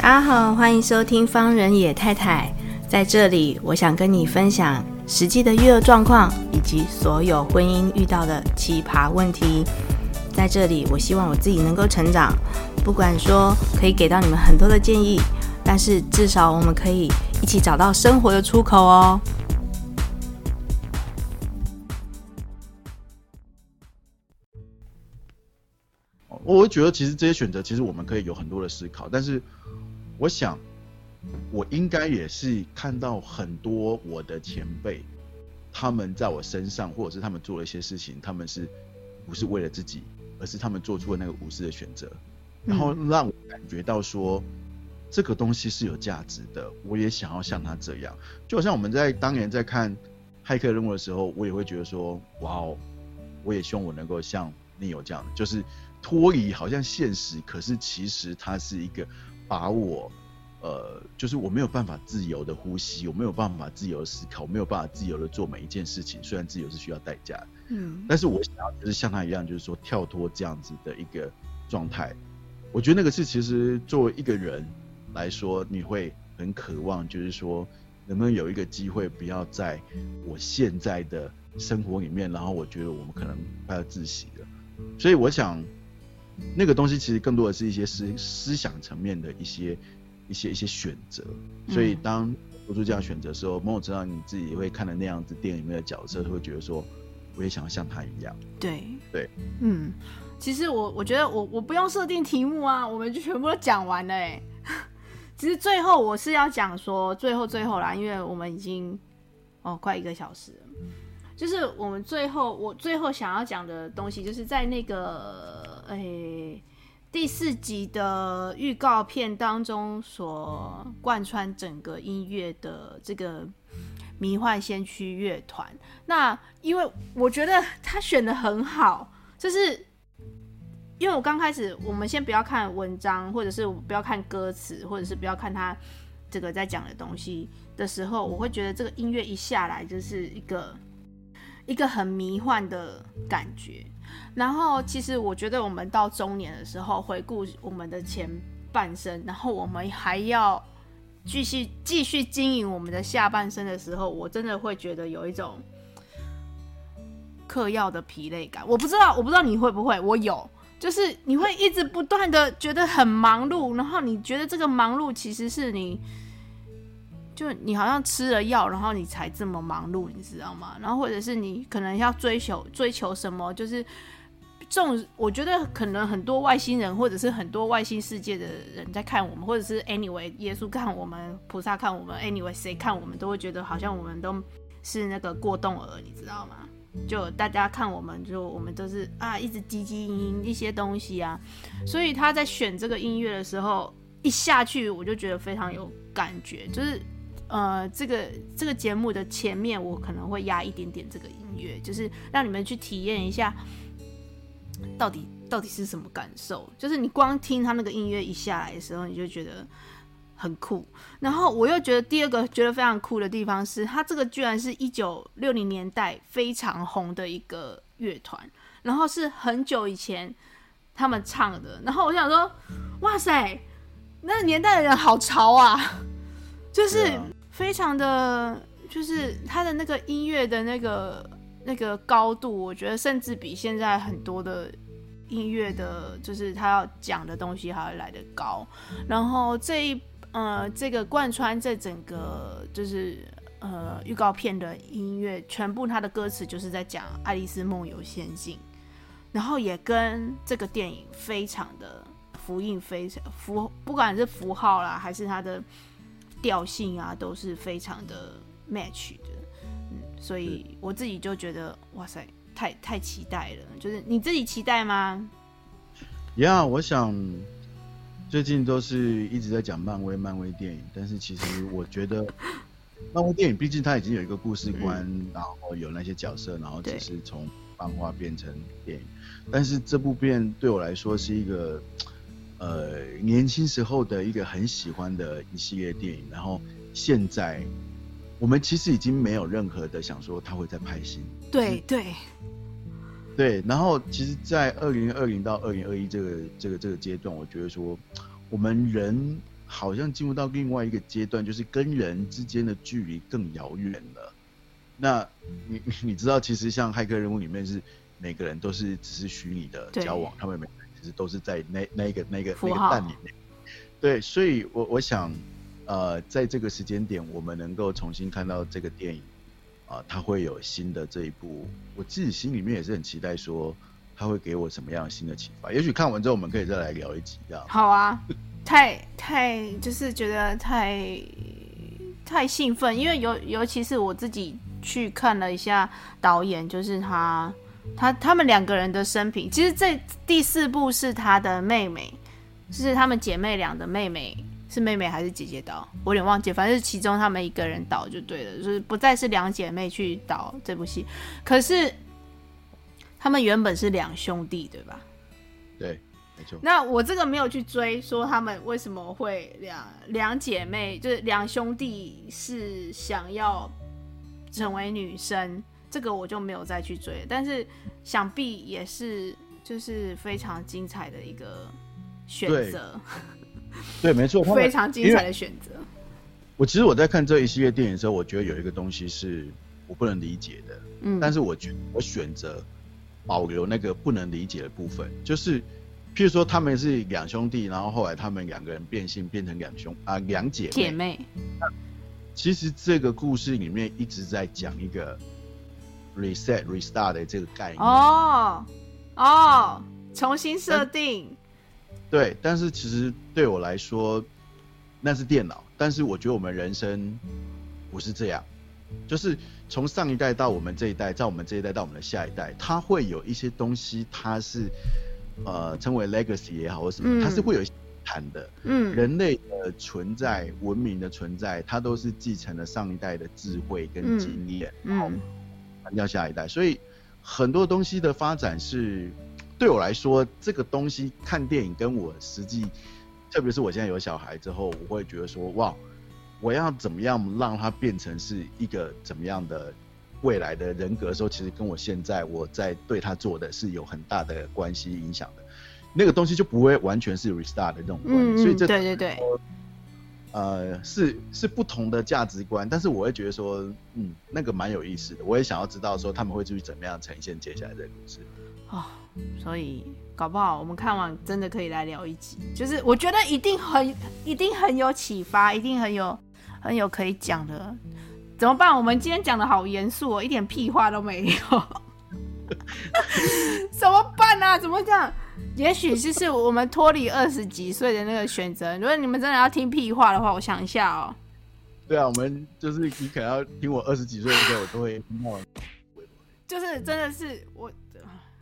大家好，欢迎收听方人野太太。在这里，我想跟你分享实际的育儿状况，以及所有婚姻遇到的奇葩问题。在这里，我希望我自己能够成长，不管说可以给到你们很多的建议，但是至少我们可以一起找到生活的出口哦。我会觉得，其实这些选择，其实我们可以有很多的思考。但是，我想，我应该也是看到很多我的前辈，他们在我身上，或者是他们做了一些事情，他们是不是为了自己，而是他们做出了那个无私的选择，然后让我感觉到说，这个东西是有价值的。我也想要像他这样，就好像我们在当年在看《骇客任务》的时候，我也会觉得说，哇哦，我也希望我能够像你有这样的，就是。脱离好像现实，可是其实它是一个把我，呃，就是我没有办法自由的呼吸，我没有办法自由的思考，我没有办法自由的做每一件事情。虽然自由是需要代价，嗯，但是我想要就是像他一样，就是说跳脱这样子的一个状态。我觉得那个是其实作为一个人来说，你会很渴望，就是说能不能有一个机会，不要在我现在的生活里面，然后我觉得我们可能快要窒息了。所以我想。那个东西其实更多的是一些思思想层面的一些一些一些选择，所以当做出这样选择的时候，某种程度上你自己会看的那样子电影里面的角色，会觉得说，我也想要像他一样。对对，嗯，其实我我觉得我我不用设定题目啊，我们就全部都讲完了哎。其实最后我是要讲说，最后最后啦，因为我们已经哦快一个小时了，就是我们最后我最后想要讲的东西，就是在那个。诶、第四集的预告片当中所贯穿整个音乐的这个迷幻先驱乐团，那因为我觉得他选的很好，就是因为我刚开始，我们先不要看文章，或者是不要看歌词，或者是不要看他这个在讲的东西的时候，我会觉得这个音乐一下来就是一个一个很迷幻的感觉。然后，其实我觉得我们到中年的时候，回顾我们的前半生，然后我们还要继续继续经营我们的下半生的时候，我真的会觉得有一种嗑药的疲累感。我不知道，我不知道你会不会，我有，就是你会一直不断的觉得很忙碌，然后你觉得这个忙碌其实是你。就你好像吃了药，然后你才这么忙碌，你知道吗？然后或者是你可能要追求追求什么，就是这种，我觉得可能很多外星人或者是很多外星世界的人在看我们，或者是 anyway 耶稣看我们，菩萨看我们，anyway 谁看我们都会觉得好像我们都是那个过动儿，你知道吗？就大家看我们，就我们都是啊一直唧唧嘤嘤一些东西啊，所以他在选这个音乐的时候一下去，我就觉得非常有感觉，就是。呃，这个这个节目的前面，我可能会压一点点这个音乐，就是让你们去体验一下，到底到底是什么感受。就是你光听他那个音乐一下来的时候，你就觉得很酷。然后我又觉得第二个觉得非常酷的地方是，他这个居然是一九六零年代非常红的一个乐团，然后是很久以前他们唱的。然后我想说，哇塞，那个年代的人好潮啊，就是。非常的，就是他的那个音乐的那个那个高度，我觉得甚至比现在很多的音乐的，就是他要讲的东西还要来得高。然后这一呃，这个贯穿这整个就是呃预告片的音乐，全部他的歌词就是在讲《爱丽丝梦游仙境》，然后也跟这个电影非常的符应，非常符，不管是符号啦，还是他的。调性啊，都是非常的 match 的，嗯，所以我自己就觉得，哇塞，太太期待了。就是你自己期待吗？呀，yeah, 我想最近都是一直在讲漫威，漫威电影，但是其实我觉得 漫威电影毕竟它已经有一个故事观，嗯、然后有那些角色，然后只是从漫画变成电影。但是这部片对我来说是一个。呃，年轻时候的一个很喜欢的一系列电影，然后现在我们其实已经没有任何的想说他会再拍新。对对，对，然后其实，在二零二零到二零二一这个这个这个阶段，我觉得说，我们人好像进入到另外一个阶段，就是跟人之间的距离更遥远了。那你你知道，其实像骇客任务里面是每个人都是只是虚拟的交往，他们每个人其实都是在那那个那个那个蛋里面。对，所以我我想，呃，在这个时间点，我们能够重新看到这个电影。啊，它会有新的这一部，我自己心里面也是很期待，说他会给我什么样新的启发。也许看完之后，我们可以再来聊一集，这样。好啊，太太就是觉得太太兴奋，因为尤尤其是我自己去看了一下导演，就是他他他们两个人的生平。其实这第四部是他的妹妹，就是他们姐妹俩的妹妹。是妹妹还是姐姐导？我有点忘记，反正是其中他们一个人导就对了，就是不再是两姐妹去导这部戏。可是他们原本是两兄弟，对吧？对，没错。那我这个没有去追，说他们为什么会两两姐妹，就是两兄弟是想要成为女生，这个我就没有再去追。但是想必也是就是非常精彩的一个选择。对，没错，非常精彩的选择。我其实我在看这一系列电影的时候，我觉得有一个东西是我不能理解的，嗯，但是我觉我选择保留那个不能理解的部分，就是譬如说他们是两兄弟，然后后来他们两个人变性变成两兄啊两姐妹。姐妹。其实这个故事里面一直在讲一个 reset restart 的这个概念。哦哦，重新设定。对，但是其实对我来说，那是电脑。但是我觉得我们人生不是这样，就是从上一代到我们这一代，在我们这一代到我们的下一代，它会有一些东西，它是呃称为 legacy 也好或什么，它是会有谈的。嗯，人类的存在、文明的存在，它都是继承了上一代的智慧跟经验，然后传到下一代。所以很多东西的发展是。对我来说，这个东西看电影跟我实际，特别是我现在有小孩之后，我会觉得说，哇，我要怎么样让他变成是一个怎么样的未来的人格的时候，其实跟我现在我在对他做的是有很大的关系影响的。那个东西就不会完全是 restart 的这种关系，嗯，所以这对对对，呃，是是不同的价值观，但是我会觉得说，嗯，那个蛮有意思的，我也想要知道说他们会至于怎么样呈现接下来这个故事。哦，所以搞不好我们看完真的可以来聊一集，就是我觉得一定很、一定很有启发，一定很有、很有可以讲的。怎么办？我们今天讲的好严肃哦，一点屁话都没有。怎么办呢、啊？怎么讲？也许就是我们脱离二十几岁的那个选择。如果你们真的要听屁话的话，我想一下哦。对啊，我们就是你可能要听我二十几岁的时候，我都会听到。就是真的是我。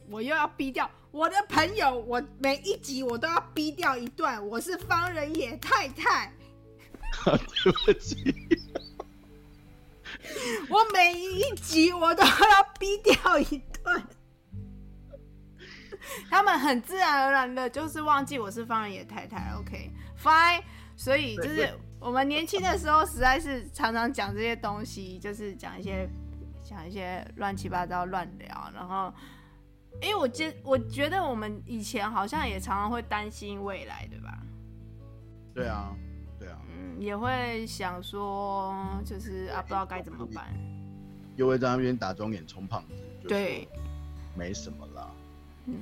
我又要逼掉我的朋友，我每一集我都要逼掉一段。我是方仁野太太，对不起，我每一集我都要逼掉一段。他们很自然而然的就是忘记我是方仁野太太。OK，fine。所以就是我们年轻的时候实在是常常讲这些东西，就是讲一些讲一些乱七八糟乱聊，然后。因为我觉我觉得我们以前好像也常常会担心未来，对吧？对啊，对啊，嗯，也会想说，就是啊，不知道该怎么办。又会在那边打肿脸充胖子，对，没什么啦。嗯，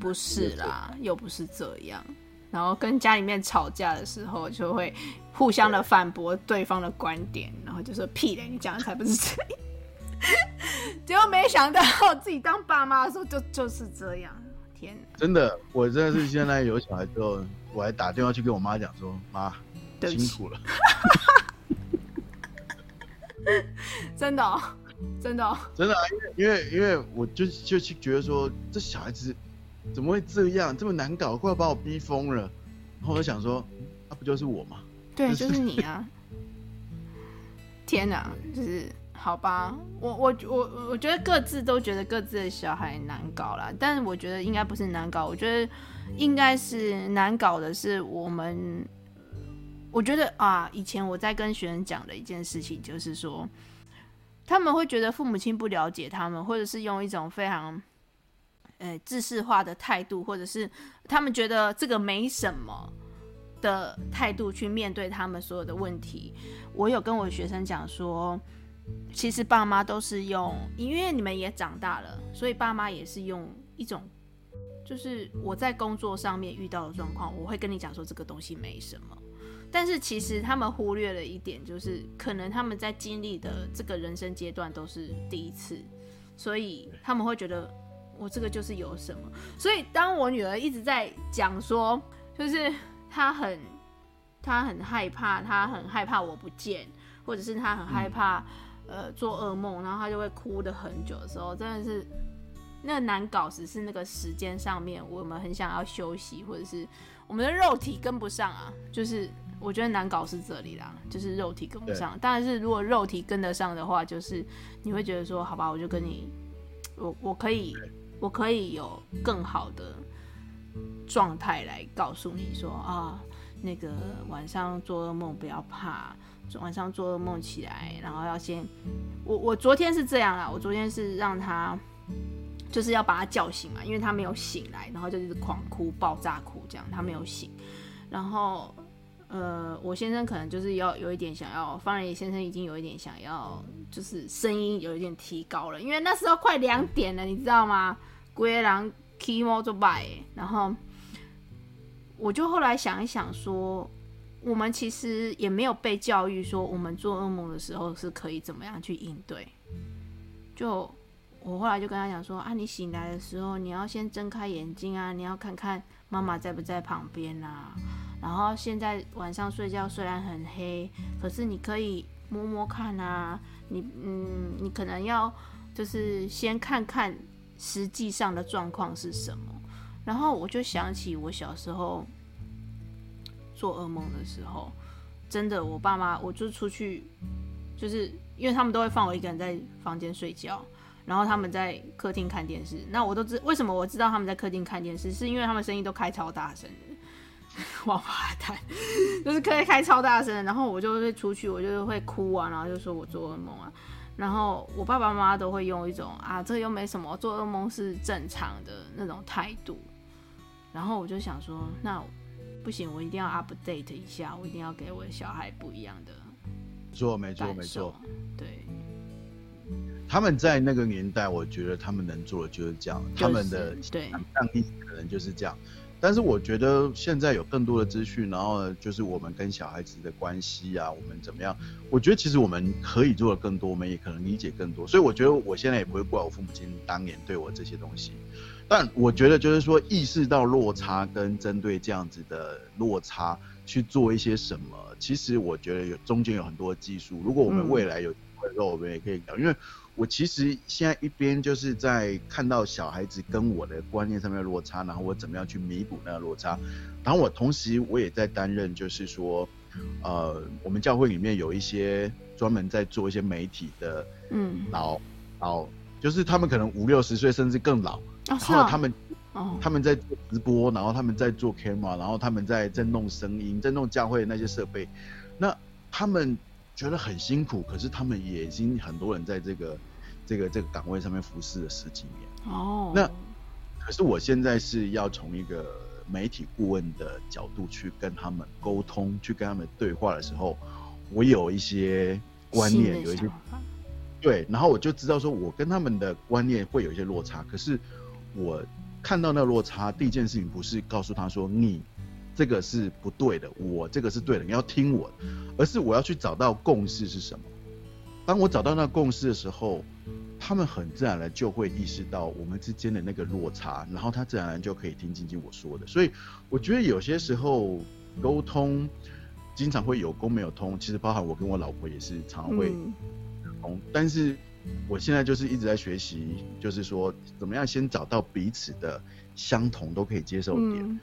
不是啦，又不是这样。然后跟家里面吵架的时候，就会互相的反驳对方的观点，然后就说屁嘞，你讲的才不是这样。结果没想到自己当爸妈的时候就就是这样，天哪！真的，我真的是现在有小孩之后，我还打电话去跟我妈讲说：“妈，辛苦了。”真的、哦，真的、哦，真的啊！因为因为因为我就就去觉得说，这小孩子怎么会这样，这么难搞，快要把我逼疯了。然后我就想说，那、啊、不就是我吗？对，就是你啊！天哪，就是。好吧，我我我我觉得各自都觉得各自的小孩难搞啦，但是我觉得应该不是难搞，我觉得应该是难搞的是我们。我觉得啊，以前我在跟学生讲的一件事情就是说，他们会觉得父母亲不了解他们，或者是用一种非常呃制式化的态度，或者是他们觉得这个没什么的态度去面对他们所有的问题。我有跟我学生讲说，其实爸妈都是用，因为你们也长大了，所以爸妈也是用一种，就是我在工作上面遇到的状况，我会跟你讲说这个东西没什么。但是其实他们忽略了一点，就是可能他们在经历的这个人生阶段都是第一次，所以他们会觉得我这个就是有什么。所以当我女儿一直在讲说，就是她很她很害怕，她很害怕我不见，或者是她很害怕呃做噩梦，然后她就会哭的很久的时候，真的是那难搞，只是那个时间上面我们很想要休息，或者是我们的肉体跟不上啊，就是。我觉得难搞是这里啦，就是肉体跟不上。但是如果肉体跟得上的话，就是你会觉得说，好吧，我就跟你，我我可以，我可以有更好的状态来告诉你说啊，那个晚上做噩梦不要怕，晚上做噩梦起来，然后要先，我我昨天是这样啦，我昨天是让他就是要把他叫醒嘛，因为他没有醒来，然后就一直狂哭，爆炸哭这样，他没有醒，然后。呃，我先生可能就是要有一点想要，方仁先生已经有一点想要，就是声音有一点提高了，因为那时候快两点了，你知道吗？龟狼 kimo 就拜，然后我就后来想一想说，我们其实也没有被教育说，我们做噩梦的时候是可以怎么样去应对。就我后来就跟他讲说啊，你醒来的时候，你要先睁开眼睛啊，你要看看妈妈在不在旁边啊。然后现在晚上睡觉虽然很黑，可是你可以摸摸看啊，你嗯，你可能要就是先看看实际上的状况是什么。然后我就想起我小时候做噩梦的时候，真的，我爸妈我就出去，就是因为他们都会放我一个人在房间睡觉，然后他们在客厅看电视。那我都知为什么我知道他们在客厅看电视，是因为他们声音都开超大声的。王八蛋，就是可以开超大声，然后我就会出去，我就会哭啊，然后就说我做噩梦啊，然后我爸爸妈妈都会用一种啊，这又没什么，做噩梦是正常的那种态度，然后我就想说，那不行，我一定要 update 一下，我一定要给我的小孩不一样的，做没错没错，对，他们在那个年代，我觉得他们能做的就是这样，就是、他们的对，可能就是这样。但是我觉得现在有更多的资讯，然后就是我们跟小孩子的关系啊，我们怎么样？我觉得其实我们可以做的更多，我们也可能理解更多。所以我觉得我现在也不会怪我父母亲当年对我这些东西。但我觉得就是说，意识到落差跟针对这样子的落差去做一些什么，其实我觉得有中间有很多技术。如果我们未来有机会的时候，我们也可以聊，因为。我其实现在一边就是在看到小孩子跟我的观念上面的落差，然后我怎么样去弥补那个落差。然后我同时我也在担任，就是说，呃，我们教会里面有一些专门在做一些媒体的，嗯，老老，就是他们可能五六十岁甚至更老，然后他们，他们在做直播，然后他们在做 camera，然后他们在在弄声音，在弄教会的那些设备，那他们。觉得很辛苦，可是他们也已经很多人在这个这个这个岗位上面服侍了十几年。哦，那可是我现在是要从一个媒体顾问的角度去跟他们沟通，去跟他们对话的时候，我有一些观念，有一些对，然后我就知道说，我跟他们的观念会有一些落差。可是我看到那个落差，第一件事情不是告诉他说你。这个是不对的，我这个是对的，你要听我的，而是我要去找到共识是什么。当我找到那个共识的时候，他们很自然的就会意识到我们之间的那个落差，然后他自然而然就可以听进去我说的。所以我觉得有些时候沟通经常会有沟没有通，其实包含我跟我老婆也是常常会通，但是我现在就是一直在学习，就是说怎么样先找到彼此的相同都可以接受点。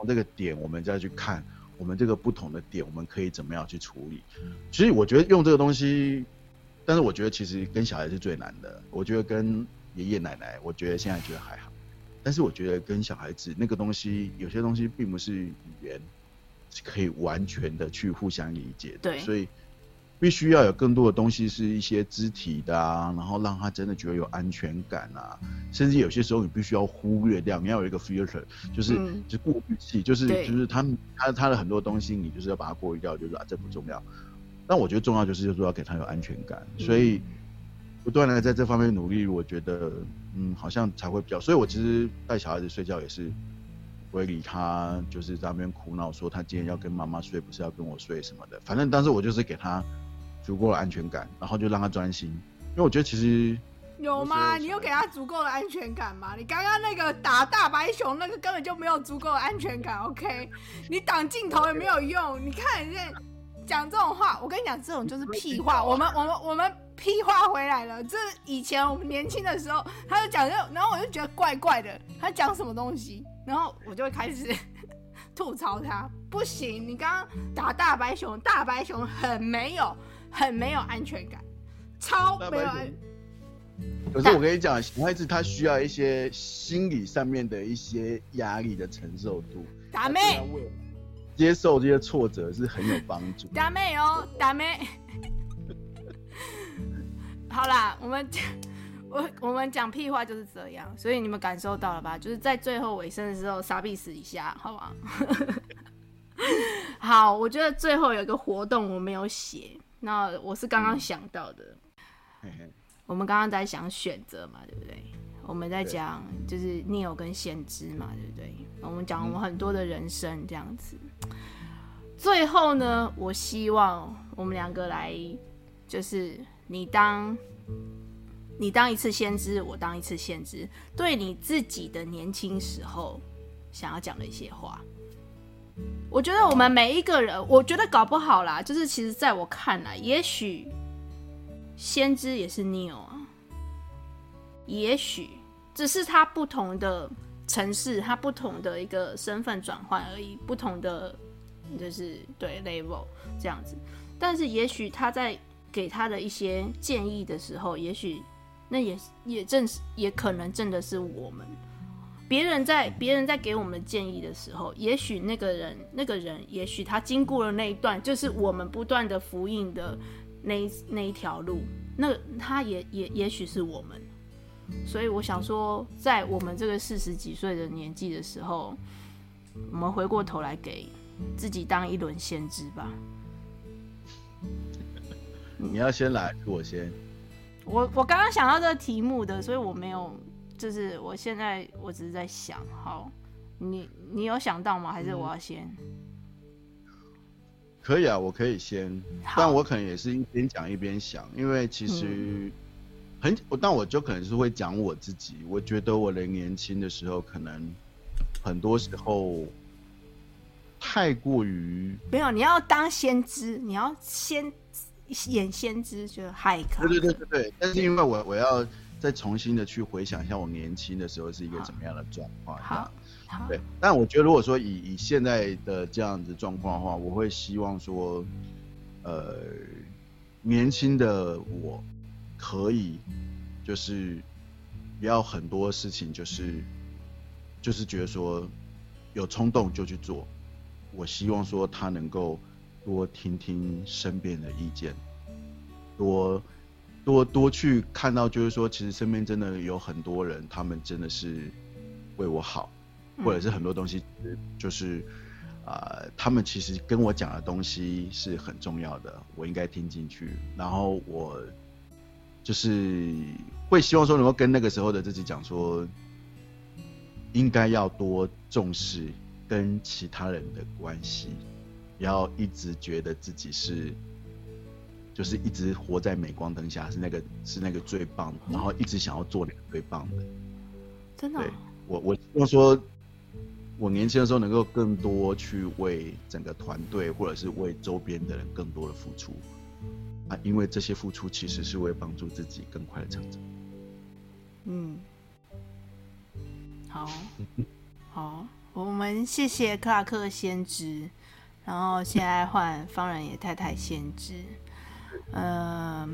从这个点，我们再去看我们这个不同的点，我们可以怎么样去处理？其实我觉得用这个东西，但是我觉得其实跟小孩是最难的。我觉得跟爷爷奶奶，我觉得现在觉得还好，但是我觉得跟小孩子那个东西，有些东西并不是语言是可以完全的去互相理解的。对，所以必须要有更多的东西是一些肢体的啊，然后让他真的觉得有安全感啊，甚至有些时候你必须要忽略掉，你要有一个 filter，就是、嗯、就过滤器，就是就是他他他的很多东西，你就是要把它过滤掉，就是啊这不重要。但我觉得重要就是就是要给他有安全感，所以不断的在这方面努力，我觉得嗯好像才会比较。所以我其实带小孩子睡觉也是。不会理他，就是在那边哭闹，说他今天要跟妈妈睡，不是要跟我睡什么的。反正当时我就是给他足够的安全感，然后就让他专心。因为我觉得其实有吗？你有给他足够的安全感吗？你刚刚那个打大白熊那个根本就没有足够的安全感。OK，你挡镜头也没有用。你看人家讲这种话，我跟你讲，这种就是屁话。我们我们我们屁话回来了。这以前我们年轻的时候，他就讲这，然后我就觉得怪怪的，他讲什么东西？然后我就会开始 吐槽他，不行，你刚刚打大白熊，大白熊很没有，很没有安全感，超没有安。可是我跟你讲，小孩子他需要一些心理上面的一些压力的承受度，打妹接受这些挫折是很有帮助。打妹哦，打妹。好啦，我们。我我们讲屁话就是这样，所以你们感受到了吧？就是在最后尾声的时候，傻逼死一下，好不好？好，我觉得最后有一个活动我没有写，那我是刚刚想到的。嗯、我们刚刚在想选择嘛，对不对？我们在讲就是 Neo 跟先知嘛，对不对？我们讲我们很多的人生这样子。最后呢，我希望我们两个来，就是你当。你当一次先知，我当一次先知，对你自己的年轻时候想要讲的一些话。我觉得我们每一个人，我觉得搞不好啦，就是其实在我看来，也许先知也是 Neo 啊，也许只是他不同的城市，他不同的一个身份转换而已，不同的就是对 level 这样子。但是也许他在给他的一些建议的时候，也许。那也也正是，也可能真的是我们。别人在别人在给我们建议的时候，也许那个人那个人，也许他经过了那一段，就是我们不断的复印的那那一条路。那他也也也许是我们。所以我想说，在我们这个四十几岁的年纪的时候，我们回过头来给自己当一轮先知吧。你要先来，我先。我我刚刚想到这个题目的，所以我没有，就是我现在我只是在想，好，你你有想到吗？还是我要先？可以啊，我可以先，但我可能也是一边讲一边想，因为其实很，嗯、但我就可能是会讲我自己，我觉得我的年轻的时候，可能很多时候太过于没有，你要当先知，你要先。演先知就骇客，对对对对对。但是因为我我要再重新的去回想一下我年轻的时候是一个怎么样的状况。好，好，对。但我觉得如果说以以现在的这样子状况的话，我会希望说，呃，年轻的我可以就是不要很多事情就是就是觉得说有冲动就去做。我希望说他能够。多听听身边的意见，多多多去看到，就是说，其实身边真的有很多人，他们真的是为我好，或者是很多东西，就是啊、呃，他们其实跟我讲的东西是很重要的，我应该听进去。然后我就是会希望说，能够跟那个时候的自己讲说，应该要多重视跟其他人的关系。不要一直觉得自己是，就是一直活在镁光灯下，是那个是那个最棒的，然后一直想要做那个最棒的。真的、哦？对，我我希望说，我年轻的时候能够更多去为整个团队，或者是为周边的人更多的付出啊，因为这些付出其实是为帮助自己更快的成长。嗯，好，好，我们谢谢克拉克先知。然后现在换方仁野太太先知，嗯、呃，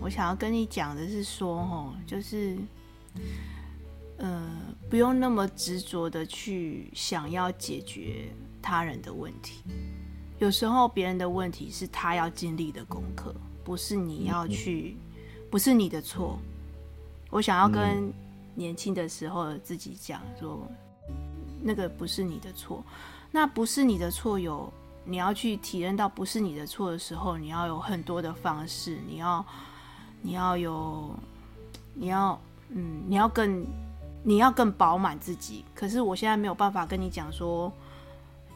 我想要跟你讲的是说，哦，就是，呃，不用那么执着的去想要解决他人的问题，有时候别人的问题是他要经历的功课，不是你要去，不是你的错。我想要跟年轻的时候自己讲说，那个不是你的错，那不是你的错。有你要去体验到不是你的错的时候，你要有很多的方式，你要，你要有，你要，嗯，你要更，你要更饱满自己。可是我现在没有办法跟你讲说。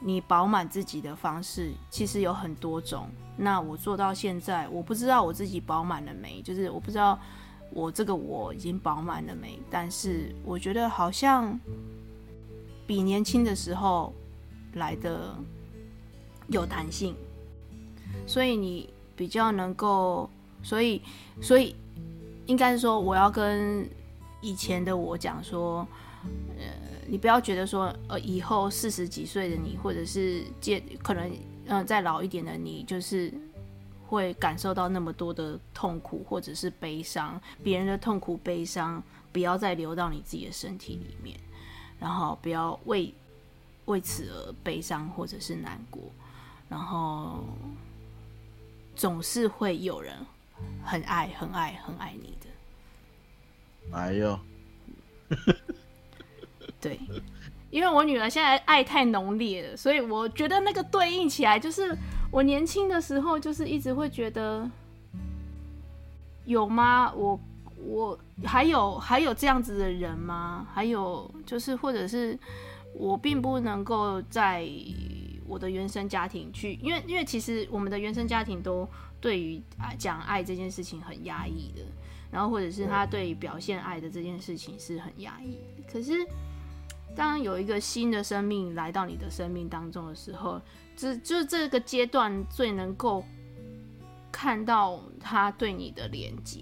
你饱满自己的方式其实有很多种。那我做到现在，我不知道我自己饱满了没，就是我不知道我这个我已经饱满了没。但是我觉得好像比年轻的时候来的有弹性，所以你比较能够，所以所以应该是说，我要跟以前的我讲说，呃。你不要觉得说，呃，以后四十几岁的你，或者是届可能，嗯、再老一点的你，就是会感受到那么多的痛苦或者是悲伤，别人的痛苦悲伤，不要再流到你自己的身体里面，然后不要为为此而悲伤或者是难过，然后总是会有人很爱、很爱、很爱你的。哎呦。对，因为我女儿现在爱太浓烈了，所以我觉得那个对应起来，就是我年轻的时候，就是一直会觉得有吗？我我还有还有这样子的人吗？还有就是，或者是我并不能够在我的原生家庭去，因为因为其实我们的原生家庭都对于讲爱这件事情很压抑的，然后或者是他对于表现爱的这件事情是很压抑，可是。当有一个新的生命来到你的生命当中的时候，这就是这个阶段最能够看到他对你的连接，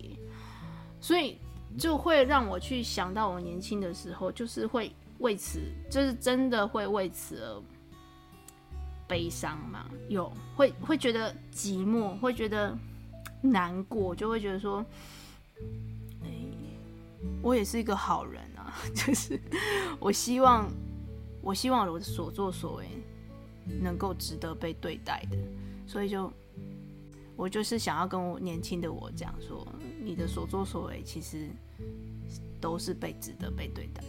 所以就会让我去想到我年轻的时候，就是会为此，就是真的会为此而悲伤嘛？有会会觉得寂寞，会觉得难过，就会觉得说，哎，我也是一个好人啊。就是我希望，我希望我的所作所为能够值得被对待的，所以就我就是想要跟我年轻的我讲说，你的所作所为其实都是被值得被对待的。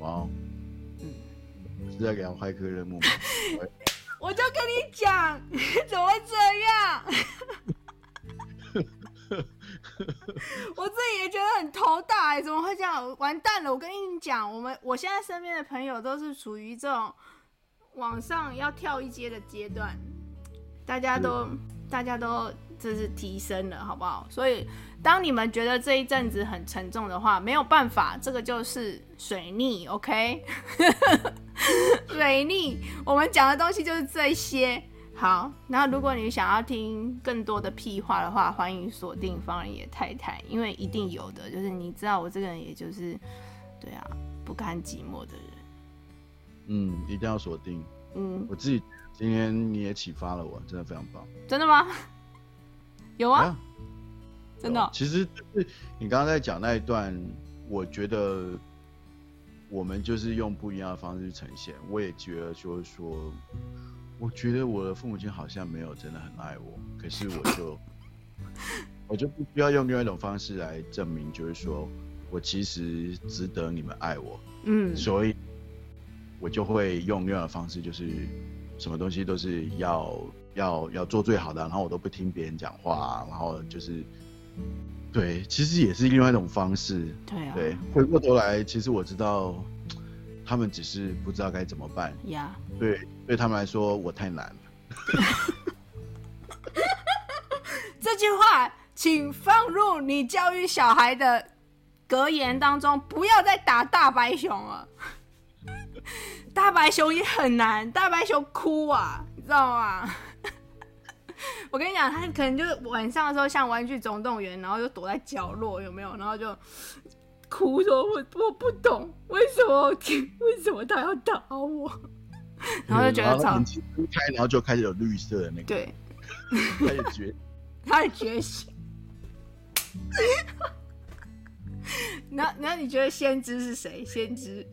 哇，是在给他开课任务吗？我就跟你讲，怎么会这样？我自己也觉得很头大哎，怎么会这样？完蛋了！我跟你讲，我们我现在身边的朋友都是处于这种往上要跳一阶的阶段，大家都大家都这是提升了，好不好？所以当你们觉得这一阵子很沉重的话，没有办法，这个就是水逆，OK？水逆，我们讲的东西就是这些。好，那如果你想要听更多的屁话的话，欢迎锁定方人野太太，因为一定有的，就是你知道我这个人，也就是，对啊，不甘寂寞的人。嗯，一定要锁定。嗯，我自己今天你也启发了我，真的非常棒。真的吗？有啊，真的。其实就是你刚刚在讲那一段，我觉得我们就是用不一样的方式去呈现，我也觉得就是说。我觉得我的父母亲好像没有真的很爱我，可是我就 我就不需要用另外一种方式来证明，就是说我其实值得你们爱我，嗯，所以我就会用另外的方式，就是什么东西都是要要要做最好的，然后我都不听别人讲话，然后就是对，其实也是另外一种方式，对啊，对，回过头来，其实我知道。他们只是不知道该怎么办呀。对，对他们来说，我太难了。这句话，请放入你教育小孩的格言当中，不要再打大白熊了。大白熊也很难，大白熊哭啊，你知道吗？我跟你讲，他可能就晚上的时候像玩具总动员，然后就躲在角落，有没有？然后就。哭说：“我我不懂为什么，为什么他要打我？” 然后就觉得超，开，然后就开始有绿色的那个，对，开始觉，他的觉醒。那那你觉得先知是谁？先知？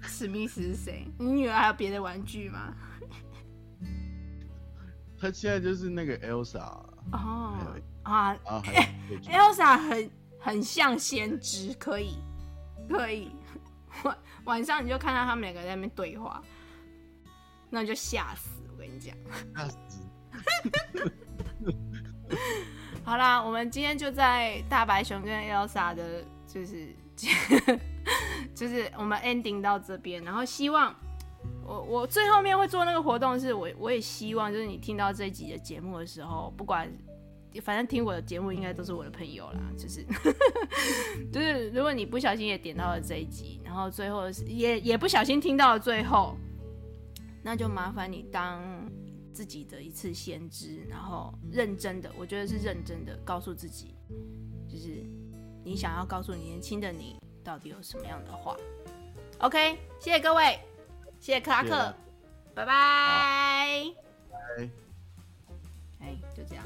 史密斯是谁？你女儿还有别的玩具吗？她现在就是那个 Elsa 哦啊啊，Elsa 很很像先知，可以可以。晚 晚上你就看到他们两个在那边对话，那就吓死我跟你讲，吓死。好啦，我们今天就在大白熊跟 Elsa 的，就是 就是我们 ending 到这边，然后希望我我最后面会做那个活动，是我我也希望就是你听到这一集的节目的时候，不管反正听我的节目应该都是我的朋友啦，就是 就是如果你不小心也点到了这一集，然后最后也也不小心听到了最后，那就麻烦你当。自己的一次先知，然后认真的，我觉得是认真的，告诉自己，就是你想要告诉年轻的你，到底有什么样的话。OK，谢谢各位，谢谢克拉克，拜拜。哎，就这样。